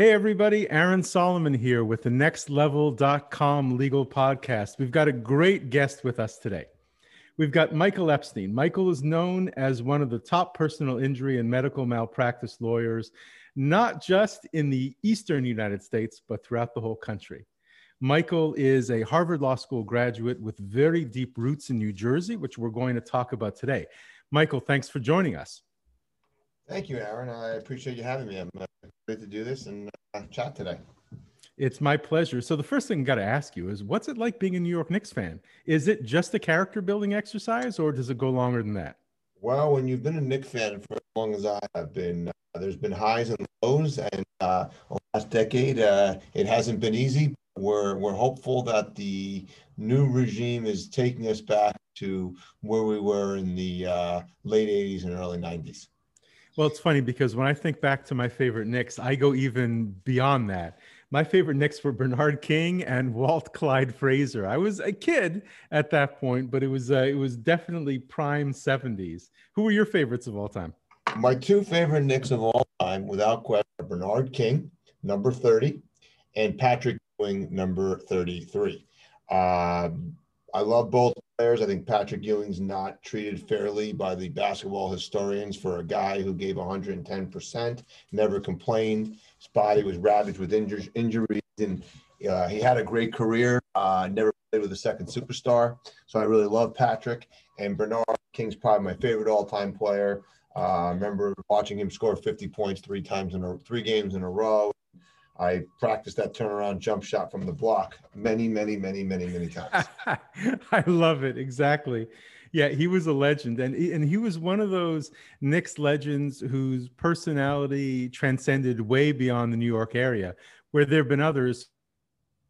Hey, everybody. Aaron Solomon here with the nextlevel.com legal podcast. We've got a great guest with us today. We've got Michael Epstein. Michael is known as one of the top personal injury and medical malpractice lawyers, not just in the Eastern United States, but throughout the whole country. Michael is a Harvard Law School graduate with very deep roots in New Jersey, which we're going to talk about today. Michael, thanks for joining us. Thank you, Aaron. I appreciate you having me. I'm to do this and uh, chat today. It's my pleasure. So the first thing I got to ask you is, what's it like being a New York Knicks fan? Is it just a character building exercise, or does it go longer than that? Well, when you've been a Knicks fan for as long as I have been, uh, there's been highs and lows, and uh, last decade uh, it hasn't been easy. We're we're hopeful that the new regime is taking us back to where we were in the uh, late '80s and early '90s. Well, it's funny because when I think back to my favorite Knicks, I go even beyond that. My favorite Knicks were Bernard King and Walt Clyde Frazier. I was a kid at that point, but it was uh, it was definitely prime '70s. Who were your favorites of all time? My two favorite Knicks of all time, without question, Bernard King, number 30, and Patrick Ewing, number 33. Uh, I love both players. I think Patrick Ewing's not treated fairly by the basketball historians for a guy who gave 110%, never complained. His body was ravaged with injuries, injuries and uh, he had a great career. Uh, never played with a second superstar. So I really love Patrick. And Bernard King's probably my favorite all-time player. Uh, I remember watching him score 50 points three times in a, three games in a row. I practiced that turnaround jump shot from the block many, many, many, many, many times. I love it. Exactly. Yeah, he was a legend, and and he was one of those Knicks legends whose personality transcended way beyond the New York area, where there have been others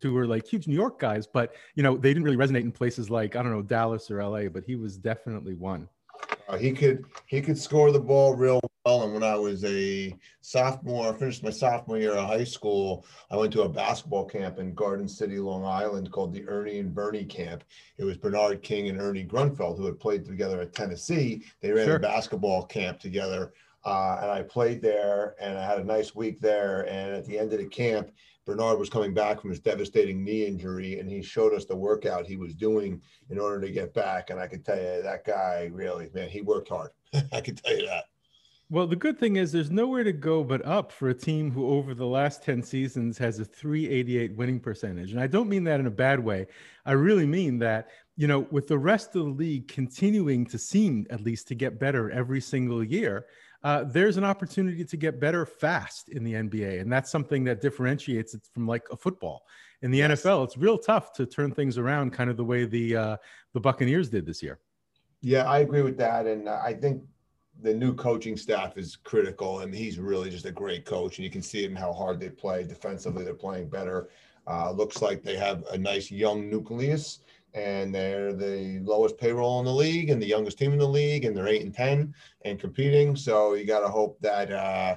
who were like huge New York guys, but you know they didn't really resonate in places like I don't know Dallas or LA, but he was definitely one. Uh, he could he could score the ball real well. And when I was a sophomore, I finished my sophomore year of high school, I went to a basketball camp in Garden City, Long Island, called the Ernie and Bernie Camp. It was Bernard King and Ernie Grunfeld who had played together at Tennessee. They ran sure. a basketball camp together. Uh, and I played there, and I had a nice week there. And at the end of the camp, Bernard was coming back from his devastating knee injury, and he showed us the workout he was doing in order to get back. And I can tell you that guy really, man, he worked hard. I can tell you that. Well, the good thing is there's nowhere to go but up for a team who, over the last 10 seasons, has a 388 winning percentage. And I don't mean that in a bad way. I really mean that, you know, with the rest of the league continuing to seem at least to get better every single year, uh, there's an opportunity to get better fast in the NBA. And that's something that differentiates it from like a football. In the yes. NFL, it's real tough to turn things around kind of the way the, uh, the Buccaneers did this year. Yeah, I agree with that. And uh, I think the new coaching staff is critical, and he's really just a great coach. And you can see him how hard they play defensively. They're playing better. Uh, looks like they have a nice young nucleus and they're the lowest payroll in the league and the youngest team in the league, and they're eight and ten and competing. So you got to hope that uh,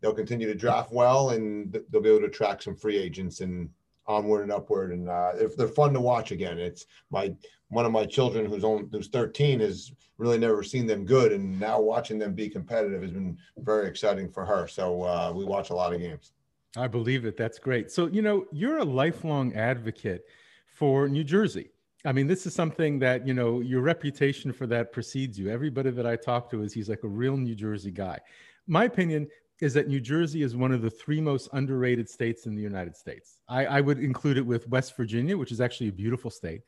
they'll continue to draft well, and they'll be able to attract some free agents and onward and upward. And uh, if they're fun to watch again, it's my one of my children who's who's 13 has really never seen them good, and now watching them be competitive has been very exciting for her. So uh, we watch a lot of games. I believe it. That's great. So you know, you're a lifelong advocate for New Jersey I mean, this is something that, you know, your reputation for that precedes you. Everybody that I talk to is he's like a real New Jersey guy. My opinion is that New Jersey is one of the three most underrated states in the United States. I, I would include it with West Virginia, which is actually a beautiful state,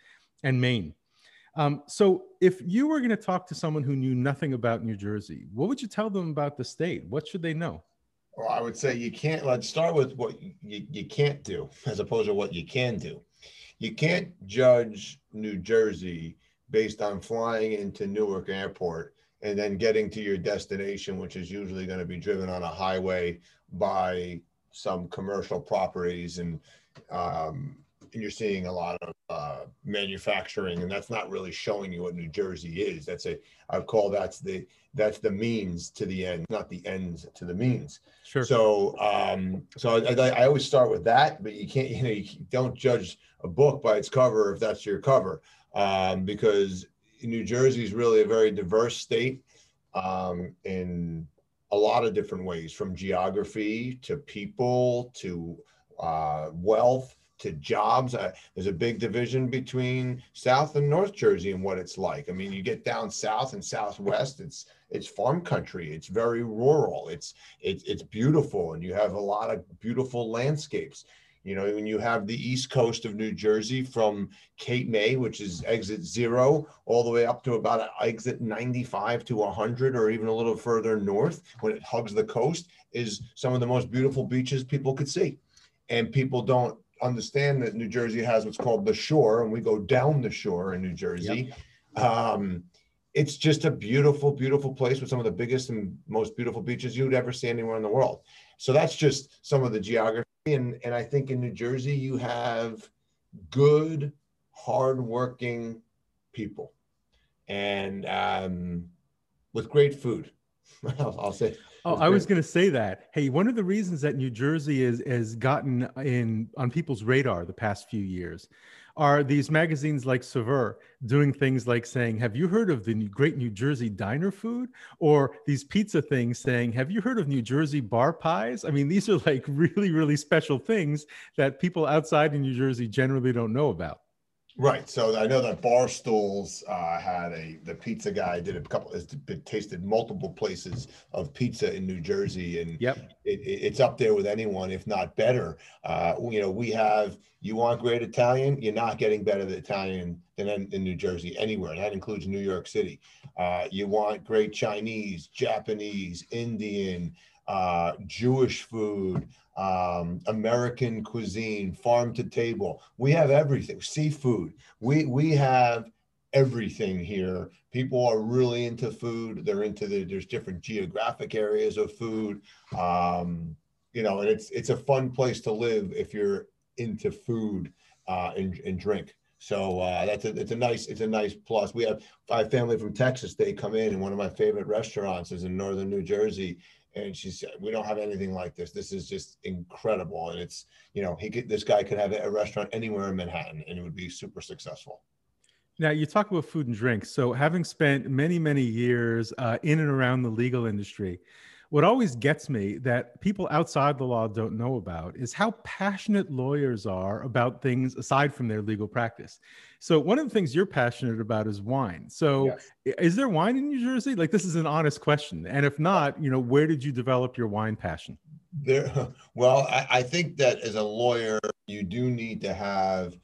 and Maine. Um, so, if you were going to talk to someone who knew nothing about New Jersey, what would you tell them about the state? What should they know? Well, I would say you can't. Let's start with what you, you can't do, as opposed to what you can do you can't judge New Jersey based on flying into Newark Airport and then getting to your destination, which is usually going to be driven on a highway by some commercial properties and um, and you're seeing a lot of uh, manufacturing, and that's not really showing you what New Jersey is. That's a I call that's the that's the means to the end, not the ends to the means. Sure. So um, so I, I, I always start with that, but you can't you know you don't judge a book by its cover if that's your cover, um, because New Jersey is really a very diverse state um, in a lot of different ways from geography to people to uh, wealth to jobs. Uh, there's a big division between South and North Jersey and what it's like. I mean, you get down south and southwest, it's it's farm country. It's very rural. It's it's it's beautiful, and you have a lot of beautiful landscapes. You know, when you have the east coast of New Jersey from Cape May, which is exit zero, all the way up to about exit 95 to 100, or even a little further north, when it hugs the coast, is some of the most beautiful beaches people could see. And people don't understand that New Jersey has what's called the shore, and we go down the shore in New Jersey. Yep. Um, it's just a beautiful, beautiful place with some of the biggest and most beautiful beaches you'd ever see anywhere in the world. So that's just some of the geography. And, and I think in New Jersey, you have good, hardworking people and um, with great food. I'll, I'll say Oh, I was going to say that. Hey, one of the reasons that New Jersey is has gotten in on people's radar the past few years are these magazines like Saveur doing things like saying, "Have you heard of the great New Jersey diner food?" Or these pizza things saying, "Have you heard of New Jersey bar pies?" I mean, these are like really, really special things that people outside in New Jersey generally don't know about. Right. So I know that Barstool's uh, had a the pizza guy did a couple has tasted multiple places of pizza in New Jersey, and yep, it, it, it's up there with anyone, if not better. Uh, you know, we have you want great Italian, you're not getting better than Italian than in, in New Jersey anywhere. That includes New York City. Uh, you want great Chinese, Japanese, Indian, uh, Jewish food um, American cuisine, farm to table. We have everything. Seafood. We we have everything here. People are really into food. They're into the. There's different geographic areas of food. Um, you know, and it's it's a fun place to live if you're into food uh, and, and drink. So uh, that's a it's a nice it's a nice plus. We have five family from Texas. They come in, and one of my favorite restaurants is in northern New Jersey, and she said we don't have anything like this. This is just incredible. And it's you know he could this guy could have a restaurant anywhere in manhattan and it would be super successful. Now you talk about food and drink. So having spent many many years uh, in and around the legal industry what always gets me that people outside the law don't know about is how passionate lawyers are about things aside from their legal practice. So one of the things you're passionate about is wine. So yes. is there wine in New Jersey? Like this is an honest question. And if not, you know, where did you develop your wine passion? There well, I, I think that as a lawyer, you do need to have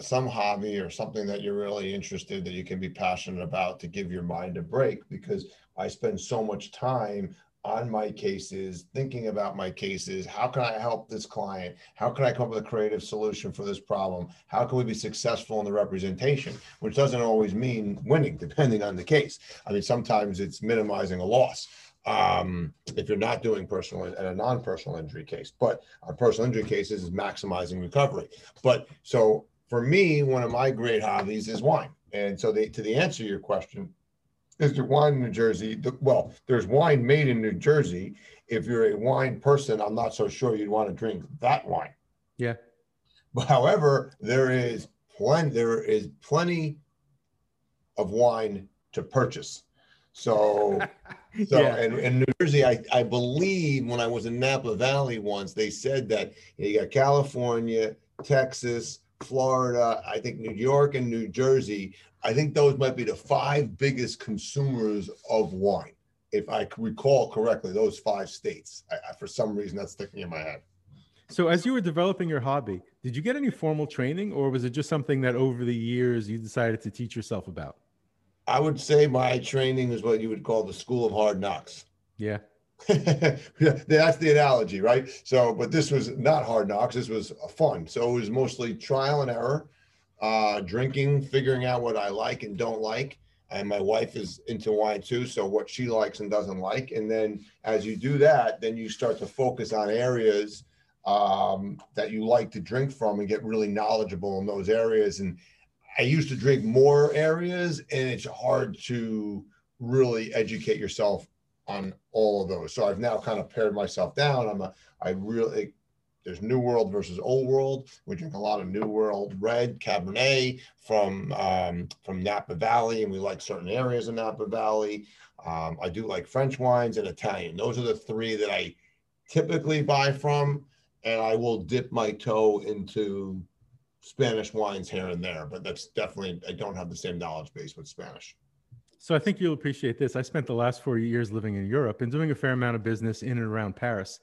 some hobby or something that you're really interested that you can be passionate about to give your mind a break because I spend so much time on my cases, thinking about my cases. How can I help this client? How can I come up with a creative solution for this problem? How can we be successful in the representation? Which doesn't always mean winning, depending on the case. I mean, sometimes it's minimizing a loss um, if you're not doing personal and a non-personal injury case. But on personal injury cases is maximizing recovery. But so for me, one of my great hobbies is wine. And so the, to the answer to your question, is there wine in New Jersey? The, well, there's wine made in New Jersey. If you're a wine person, I'm not so sure you'd want to drink that wine. Yeah. But however, there is plenty there is plenty of wine to purchase. So so yeah. and in New Jersey, I, I believe when I was in Napa Valley once, they said that you got California, Texas, Florida, I think New York and New Jersey. I think those might be the five biggest consumers of wine, if I recall correctly. Those five states. I, I, for some reason, that's sticking in my head. So, as you were developing your hobby, did you get any formal training, or was it just something that over the years you decided to teach yourself about? I would say my training is what you would call the school of hard knocks. Yeah. That's the analogy, right? So, but this was not hard knocks. This was fun. So it was mostly trial and error, uh, drinking, figuring out what I like and don't like. And my wife is into wine too. So what she likes and doesn't like. And then as you do that, then you start to focus on areas um, that you like to drink from and get really knowledgeable in those areas. And I used to drink more areas and it's hard to really educate yourself on all of those. So I've now kind of pared myself down. I'm a, I really, there's New World versus Old World. We drink a lot of New World red Cabernet from um, from Napa Valley, and we like certain areas of Napa Valley. Um, I do like French wines and Italian. Those are the three that I typically buy from, and I will dip my toe into Spanish wines here and there. But that's definitely I don't have the same knowledge base with Spanish. So I think you'll appreciate this. I spent the last four years living in Europe and doing a fair amount of business in and around Paris.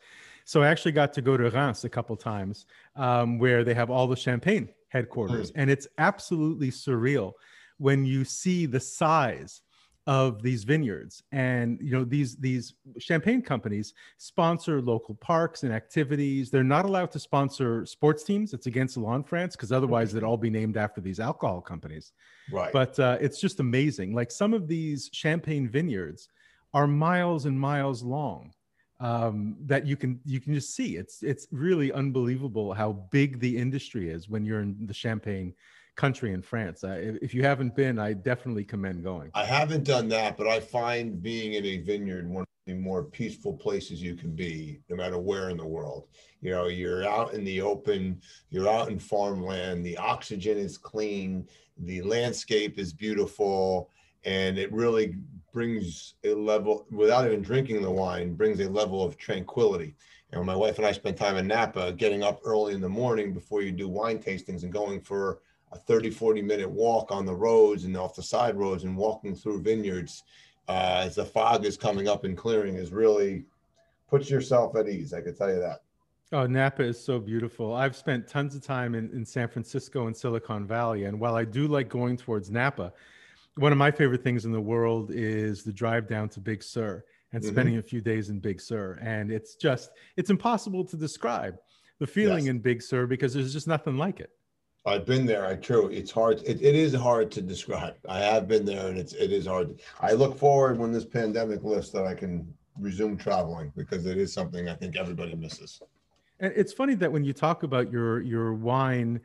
So I actually got to go to Reims a couple times, um, where they have all the champagne headquarters, mm. and it's absolutely surreal when you see the size of these vineyards. And you know these these champagne companies sponsor local parks and activities. They're not allowed to sponsor sports teams. It's against the law in france because otherwise they'd all be named after these alcohol companies. Right. But uh, it's just amazing. Like some of these champagne vineyards are miles and miles long um, that you can you can just see it's it's really unbelievable how big the industry is when you're in the champagne country in France. Uh, if you haven't been, I definitely commend going. I haven't done that, but I find being in a vineyard one of the more peaceful places you can be, no matter where in the world. You know, you're out in the open, you're out in farmland, the oxygen is clean, the landscape is beautiful, and it really brings a level, without even drinking the wine, brings a level of tranquility. And when my wife and I spent time in Napa, getting up early in the morning before you do wine tastings and going for a 30, 40 minute walk on the roads and off the side roads and walking through vineyards uh, as the fog is coming up and clearing is really puts yourself at ease. I can tell you that. Oh, Napa is so beautiful. I've spent tons of time in, in San Francisco and Silicon Valley. And while I do like going towards Napa, one of my favorite things in the world is the drive down to Big Sur and mm-hmm. spending a few days in Big Sur. And it's just, it's impossible to describe the feeling yes. in Big Sur because there's just nothing like it. I've been there. I true. It's hard. It, it is hard to describe. I have been there, and it's it is hard. I look forward when this pandemic lifts that I can resume traveling because it is something I think everybody misses. And it's funny that when you talk about your your wine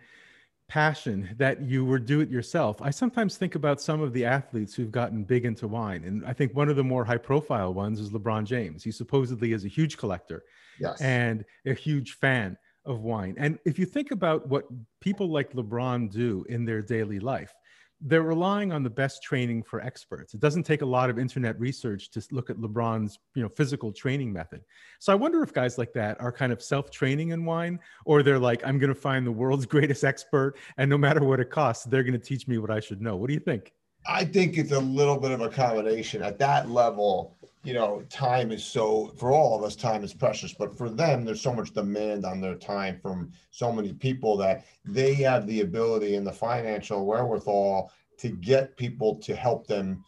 passion that you were do it yourself. I sometimes think about some of the athletes who've gotten big into wine. And I think one of the more high profile ones is LeBron James. He supposedly is a huge collector yes. and a huge fan of wine. And if you think about what people like LeBron do in their daily life, they're relying on the best training for experts. It doesn't take a lot of internet research to look at LeBron's, you know, physical training method. So I wonder if guys like that are kind of self-training in wine, or they're like, I'm going to find the world's greatest expert, and no matter what it costs, they're going to teach me what I should know. What do you think? I think it's a little bit of a combination at that level you know, time is so for all of us, time is precious, but for them, there's so much demand on their time from so many people that they have the ability and the financial wherewithal to get people to help them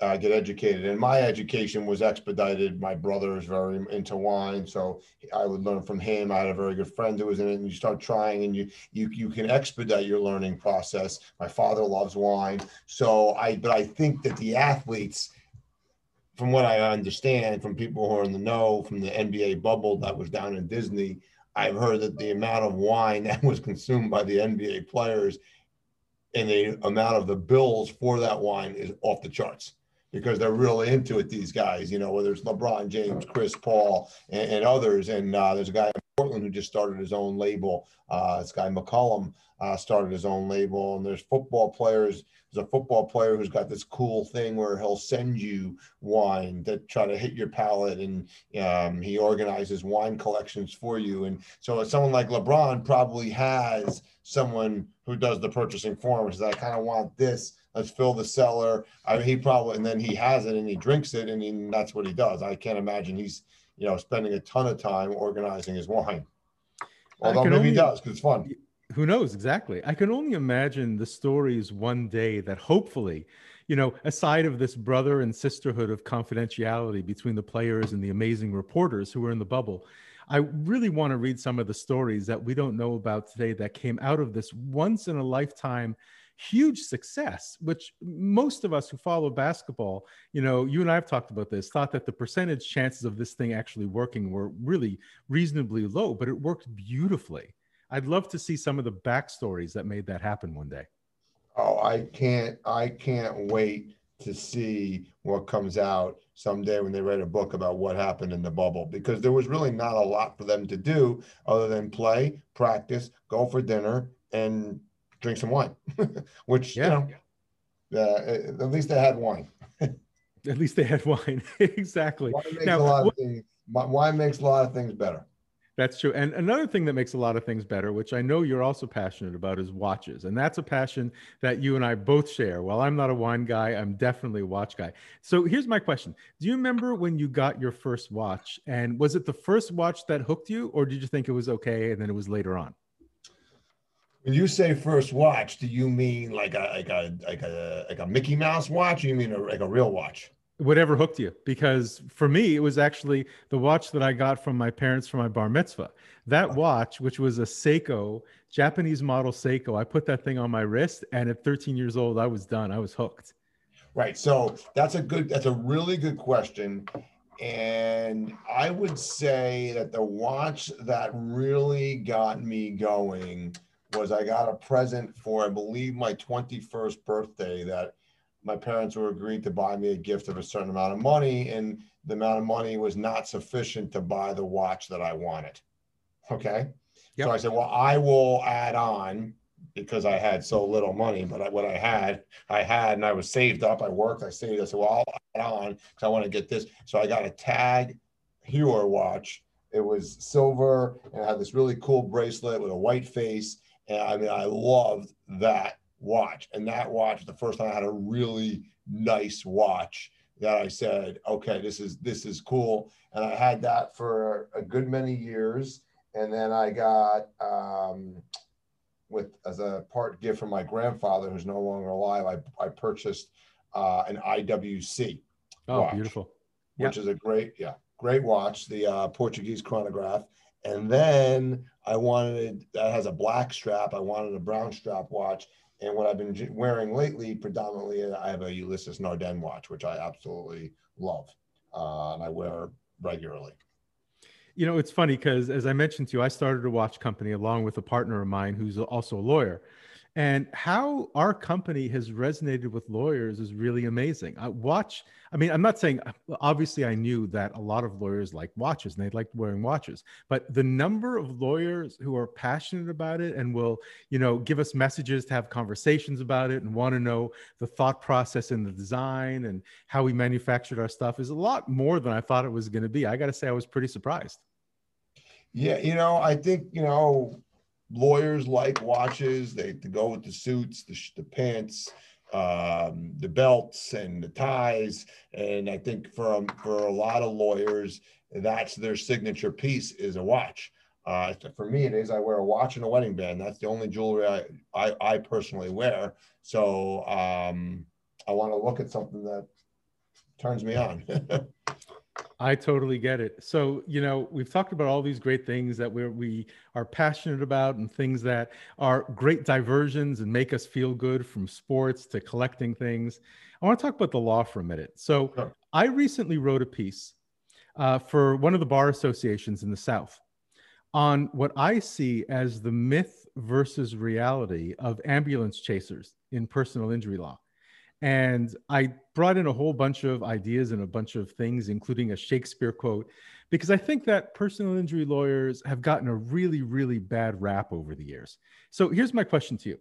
uh, get educated. And my education was expedited. My brother is very into wine, so I would learn from him. I had a very good friend who was in it, and you start trying, and you you you can expedite your learning process. My father loves wine, so I. But I think that the athletes from what I understand from people who are in the know from the NBA bubble that was down in Disney, I've heard that the amount of wine that was consumed by the NBA players and the amount of the bills for that wine is off the charts because they're really into it. These guys, you know, whether it's LeBron James, Chris Paul, and, and others. And uh, there's a guy Portland who just started his own label. Uh, this guy McCollum uh, started his own label, and there's football players there's a football player who's got this cool thing where he'll send you wine that try to hit your palate, and um, he organizes wine collections for you. And so, someone like LeBron probably has someone who does the purchasing for him. Says, "I kind of want this. Let's fill the cellar." I mean, he probably, and then he has it and he drinks it, and he, that's what he does. I can't imagine he's, you know, spending a ton of time organizing his wine. Although maybe only, he does because it's fun. Who knows? Exactly. I can only imagine the stories one day that hopefully you know aside of this brother and sisterhood of confidentiality between the players and the amazing reporters who were in the bubble i really want to read some of the stories that we don't know about today that came out of this once in a lifetime huge success which most of us who follow basketball you know you and i have talked about this thought that the percentage chances of this thing actually working were really reasonably low but it worked beautifully I'd love to see some of the backstories that made that happen one day. Oh, I can't I can't wait to see what comes out someday when they write a book about what happened in the bubble because there was really not a lot for them to do other than play, practice, go for dinner, and drink some wine, which yeah. you know, uh, at least they had wine. at least they had wine. exactly. Wine makes, now, a lot of things, wine makes a lot of things better. That's true. And another thing that makes a lot of things better, which I know you're also passionate about, is watches. And that's a passion that you and I both share. While I'm not a wine guy, I'm definitely a watch guy. So here's my question Do you remember when you got your first watch? And was it the first watch that hooked you, or did you think it was okay and then it was later on? When you say first watch, do you mean like a like a like a like a Mickey Mouse watch? Or you mean a, like a real watch? whatever hooked you because for me it was actually the watch that i got from my parents for my bar mitzvah that watch which was a seiko japanese model seiko i put that thing on my wrist and at 13 years old i was done i was hooked right so that's a good that's a really good question and i would say that the watch that really got me going was i got a present for i believe my 21st birthday that my parents were agreed to buy me a gift of a certain amount of money, and the amount of money was not sufficient to buy the watch that I wanted. Okay. Yep. So I said, well, I will add on because I had so little money, but I, what I had, I had, and I was saved up. I worked, I saved. I said, well, I'll add on because I want to get this. So I got a tag Heuer watch. It was silver and had this really cool bracelet with a white face. And I mean, I loved that watch. And that watch, the first time I had a really nice watch that I said, okay, this is this is cool. And I had that for a good many years. And then I got um, with as a part gift from my grandfather, who's no longer alive. I, I purchased uh, an IWC. Oh, watch, beautiful! Which is a great, yeah, great watch. The uh, Portuguese chronograph. And then I wanted that has a black strap. I wanted a brown strap watch, and what I've been wearing lately, predominantly, I have a Ulysse Nardin watch, which I absolutely love, uh, and I wear regularly. You know, it's funny because as I mentioned to you, I started a watch company along with a partner of mine who's also a lawyer and how our company has resonated with lawyers is really amazing. I watch, I mean, I'm not saying, obviously, I knew that a lot of lawyers like watches and they like wearing watches, but the number of lawyers who are passionate about it and will, you know, give us messages to have conversations about it and want to know the thought process and the design and how we manufactured our stuff is a lot more than I thought it was going to be. I got to say, I was pretty surprised. Yeah, you know, I think, you know, lawyers like watches. They, they go with the suits, the, the pants, um, the belts, and the ties. And I think for um, for a lot of lawyers, that's their signature piece is a watch. Uh, for me, it is. I wear a watch and a wedding band. That's the only jewelry I I, I personally wear. So um, I want to look at something that turns me on. I totally get it. So, you know, we've talked about all these great things that we're, we are passionate about and things that are great diversions and make us feel good from sports to collecting things. I want to talk about the law for a minute. So, sure. I recently wrote a piece uh, for one of the bar associations in the South on what I see as the myth versus reality of ambulance chasers in personal injury law. And I brought in a whole bunch of ideas and a bunch of things, including a Shakespeare quote, because I think that personal injury lawyers have gotten a really, really bad rap over the years. So here's my question to you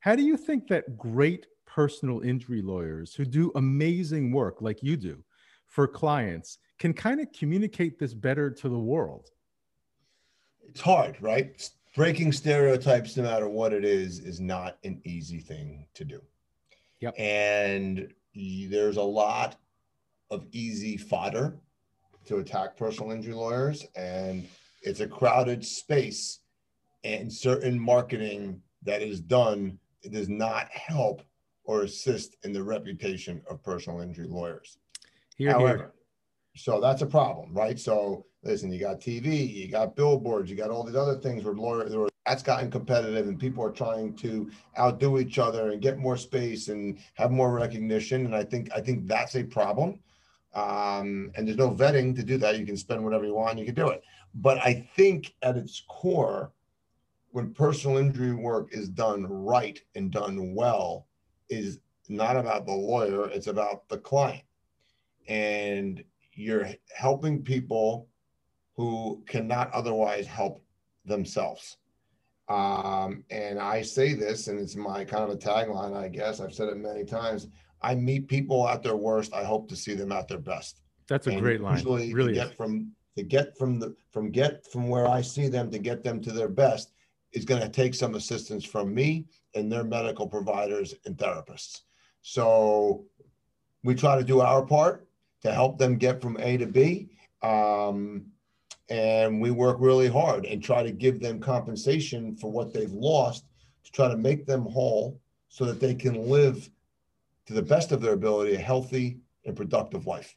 How do you think that great personal injury lawyers who do amazing work like you do for clients can kind of communicate this better to the world? It's hard, right? Breaking stereotypes, no matter what it is, is not an easy thing to do. Yep. And there's a lot of easy fodder to attack personal injury lawyers, and it's a crowded space. And certain marketing that is done does not help or assist in the reputation of personal injury lawyers. Here, However, here. so that's a problem, right? So listen, you got TV, you got billboards, you got all these other things where lawyers that's gotten competitive and people are trying to outdo each other and get more space and have more recognition. And I think I think that's a problem. Um, and there's no vetting to do that. You can spend whatever you want, you can do it. But I think at its core, when personal injury work is done right and done well, is not about the lawyer, it's about the client. and you're helping people who cannot otherwise help themselves. Um, and I say this, and it's my kind of a tagline, I guess. I've said it many times. I meet people at their worst. I hope to see them at their best. That's a And great line. Usually, really to get from to get from the from get from where I see them to get them to their best is going to take some assistance from me and their medical providers and therapists. So we try to do our part to help them get from A to B. Um, and we work really hard and try to give them compensation for what they've lost to try to make them whole so that they can live to the best of their ability a healthy and productive life.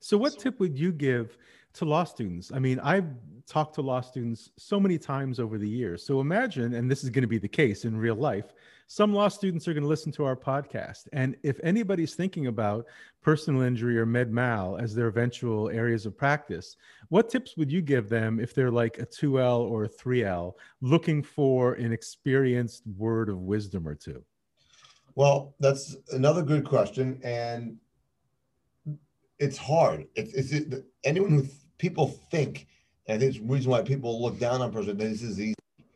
So, what tip would you give to law students? I mean, I've talked to law students so many times over the years. So, imagine, and this is going to be the case in real life, some law students are going to listen to our podcast. And if anybody's thinking about personal injury or med mal as their eventual areas of practice, what tips would you give them if they're like a 2L or a 3L looking for an experienced word of wisdom or two? Well, that's another good question, and it's hard. It's, it's it, anyone who people think, I think it's the reason why people look down on person. This is easy.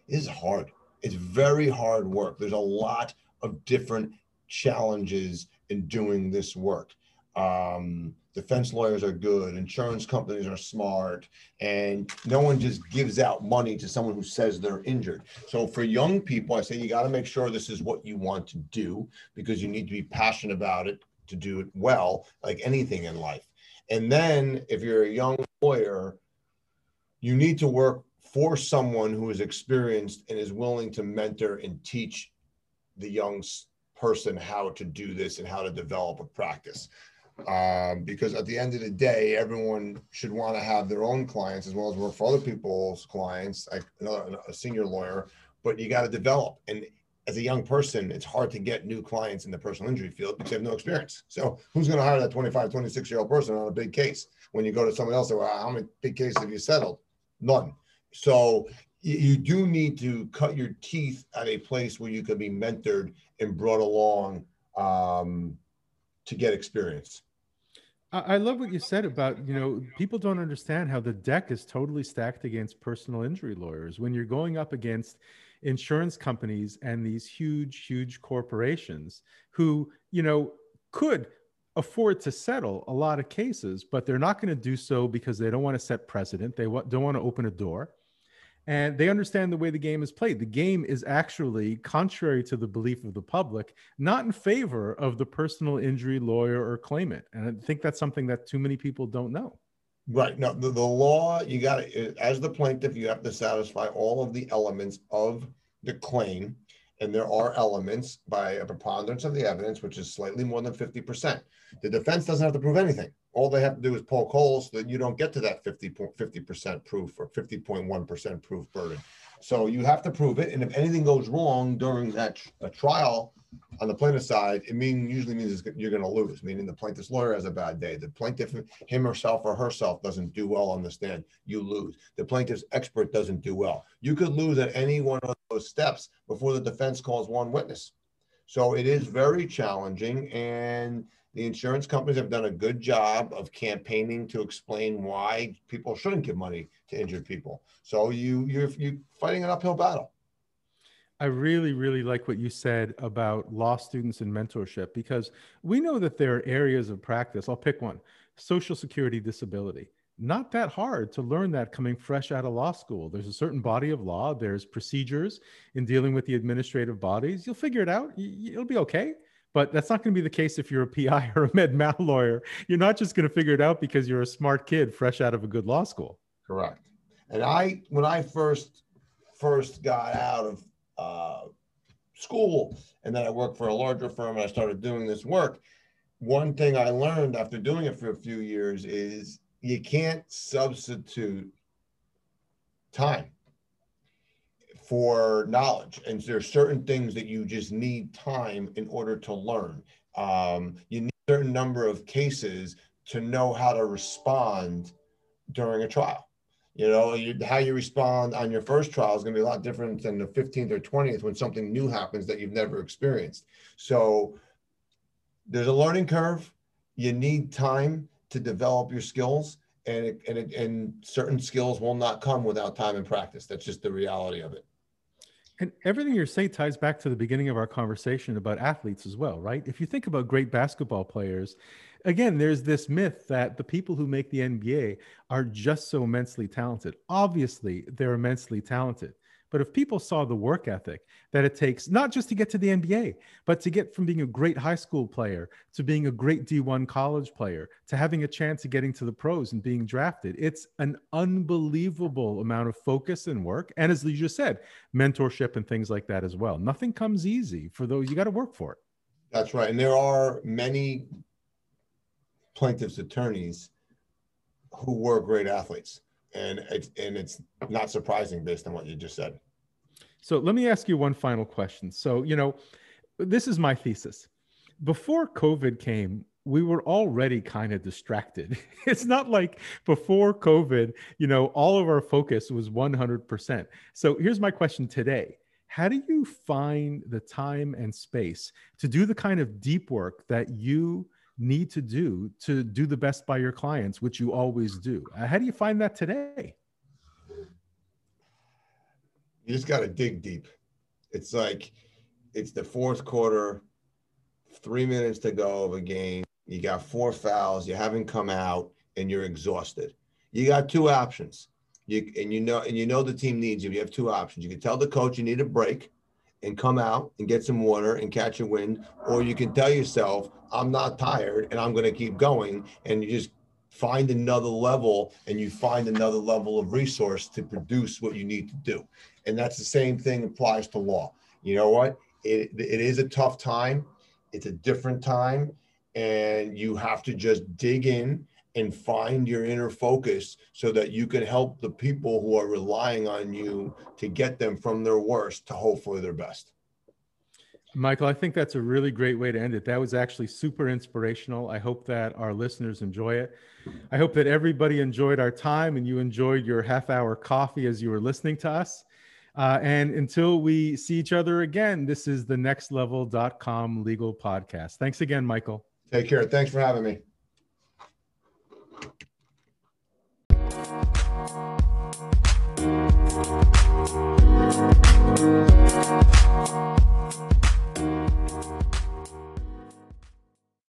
Is hard. It's very hard work. There's a lot of different challenges in doing this work. Um, defense lawyers are good, insurance companies are smart, and no one just gives out money to someone who says they're injured. So for young people, I say you got to make sure this is what you want to do because you need to be passionate about it to do it well, like anything in life. And then if you're a young lawyer, you need to work for someone who is experienced and is willing to mentor and teach the young person how to do this and how to develop a practice. Um, because at the end of the day, everyone should want to have their own clients as well as work for other people's clients, like another a senior lawyer. But you got to develop, and as a young person, it's hard to get new clients in the personal injury field because you have no experience. So who's going to hire that 25, 26 year old person on a big case when you go to someone else? and Well, how many big cases have you settled? None. So you, do need to cut your teeth at a place where you can be mentored and brought along um, to get experience. I love what you said about, you know, people don't understand how the deck is totally stacked against personal injury lawyers. When you're going up against insurance companies and these huge, huge corporations who, you know, could afford to settle a lot of cases, but they're not going to do so because they don't want to set precedent. They don't want to open a door. And they understand the way the game is played. The game is actually, contrary to the belief of the public, not in favor of the personal injury lawyer or claimant. And I think that's something that too many people don't know. Right. No, the, the law, you got to, as the plaintiff, you have to satisfy all of the elements of the claim. And there are elements by a preponderance of the evidence, which is slightly more than 50%. The defense doesn't have to prove anything. All they have to do is poke holes so that you don't get to that 50, 50% proof or 50.1% proof burden. So you have to prove it. And if anything goes wrong during that trial on the plaintiff's side, it mean usually means you're going to lose, meaning the plaintiff's lawyer has a bad day. The plaintiff, him herself or herself, doesn't do well on the stand, you lose. The plaintiff's expert doesn't do well. You could lose at any one of those steps before the defense calls one witness. So it is very challenging, and the insurance companies have done a good job of campaigning to explain why people shouldn't give money to injured people. So you you're you fighting an uphill battle. I really, really like what you said about law students and mentorship because we know that there are areas of practice. I'll pick one Social Security disability. Not that hard to learn that coming fresh out of law school. There's a certain body of law, there's procedures in dealing with the administrative bodies. You'll figure it out, it'll be okay. But that's not going to be the case if you're a PI or a med mal lawyer. You're not just going to figure it out because you're a smart kid fresh out of a good law school. Correct. And I, when I first first got out of uh, school, and then I worked for a larger firm, and I started doing this work. One thing I learned after doing it for a few years is you can't substitute time for knowledge, and there's certain things that you just need time in order to learn. Um, you need a certain number of cases to know how to respond during a trial. You know, you, how you respond on your first trial is going to be a lot different than the 15th or 20th when something new happens that you've never experienced. So there's a learning curve. You need time. to develop your skills and it, and it, and certain skills will not come without time and practice. That's just the reality of it. And everything you're saying ties back to the beginning of our conversation about athletes as well, right? If you think about great basketball players, again, there's this myth that the people who make the NBA are just so immensely talented. Obviously, they're immensely talented. But if people saw the work ethic that it takes, not just to get to the NBA, but to get from being a great high school player to being a great D1 college player to having a chance of getting to the pros and being drafted, it's an unbelievable amount of focus and work. And as you just said, mentorship and things like that as well. Nothing comes easy for those, you got to work for it. That's right. And there are many plaintiffs' attorneys who were great athletes and it's and it's not surprising based on what you just said. So let me ask you one final question. So you know, this is my thesis. Before COVID came, we were already kind of distracted. It's not like before COVID, you know, all of our focus was 100%. So here's my question today. How do you find the time and space to do the kind of deep work that you need to do to do the best by your clients, which you always do. Uh, how do you find that today? You just got to dig deep. It's like it's the fourth quarter, three minutes to go of a game. You got four fouls. You haven't come out, and you're exhausted. You got two options. You and you know and you know the team needs you. You have two options. You can tell the coach you need a break, and come out and get some water and catch a wind, or you can tell yourself, I'm not tired and I'm going to keep going. And you just find another level and you find another level of resource to produce what you need to do. And that's the same thing applies to law. You know what? It, it is a tough time. It's a different time. And you have to just dig in and find your inner focus so that you can help the people who are relying on you to get them from their worst to hopefully their best. Michael, I think that's a really great way to end it. That was actually super inspirational. I hope that our listeners enjoy it. I hope that everybody enjoyed our time and you enjoyed your half hour coffee as you were listening to us. Uh, and until we see each other again, this is the nextlevel.com legal podcast. Thanks again, Michael. Take care. Thanks for having me.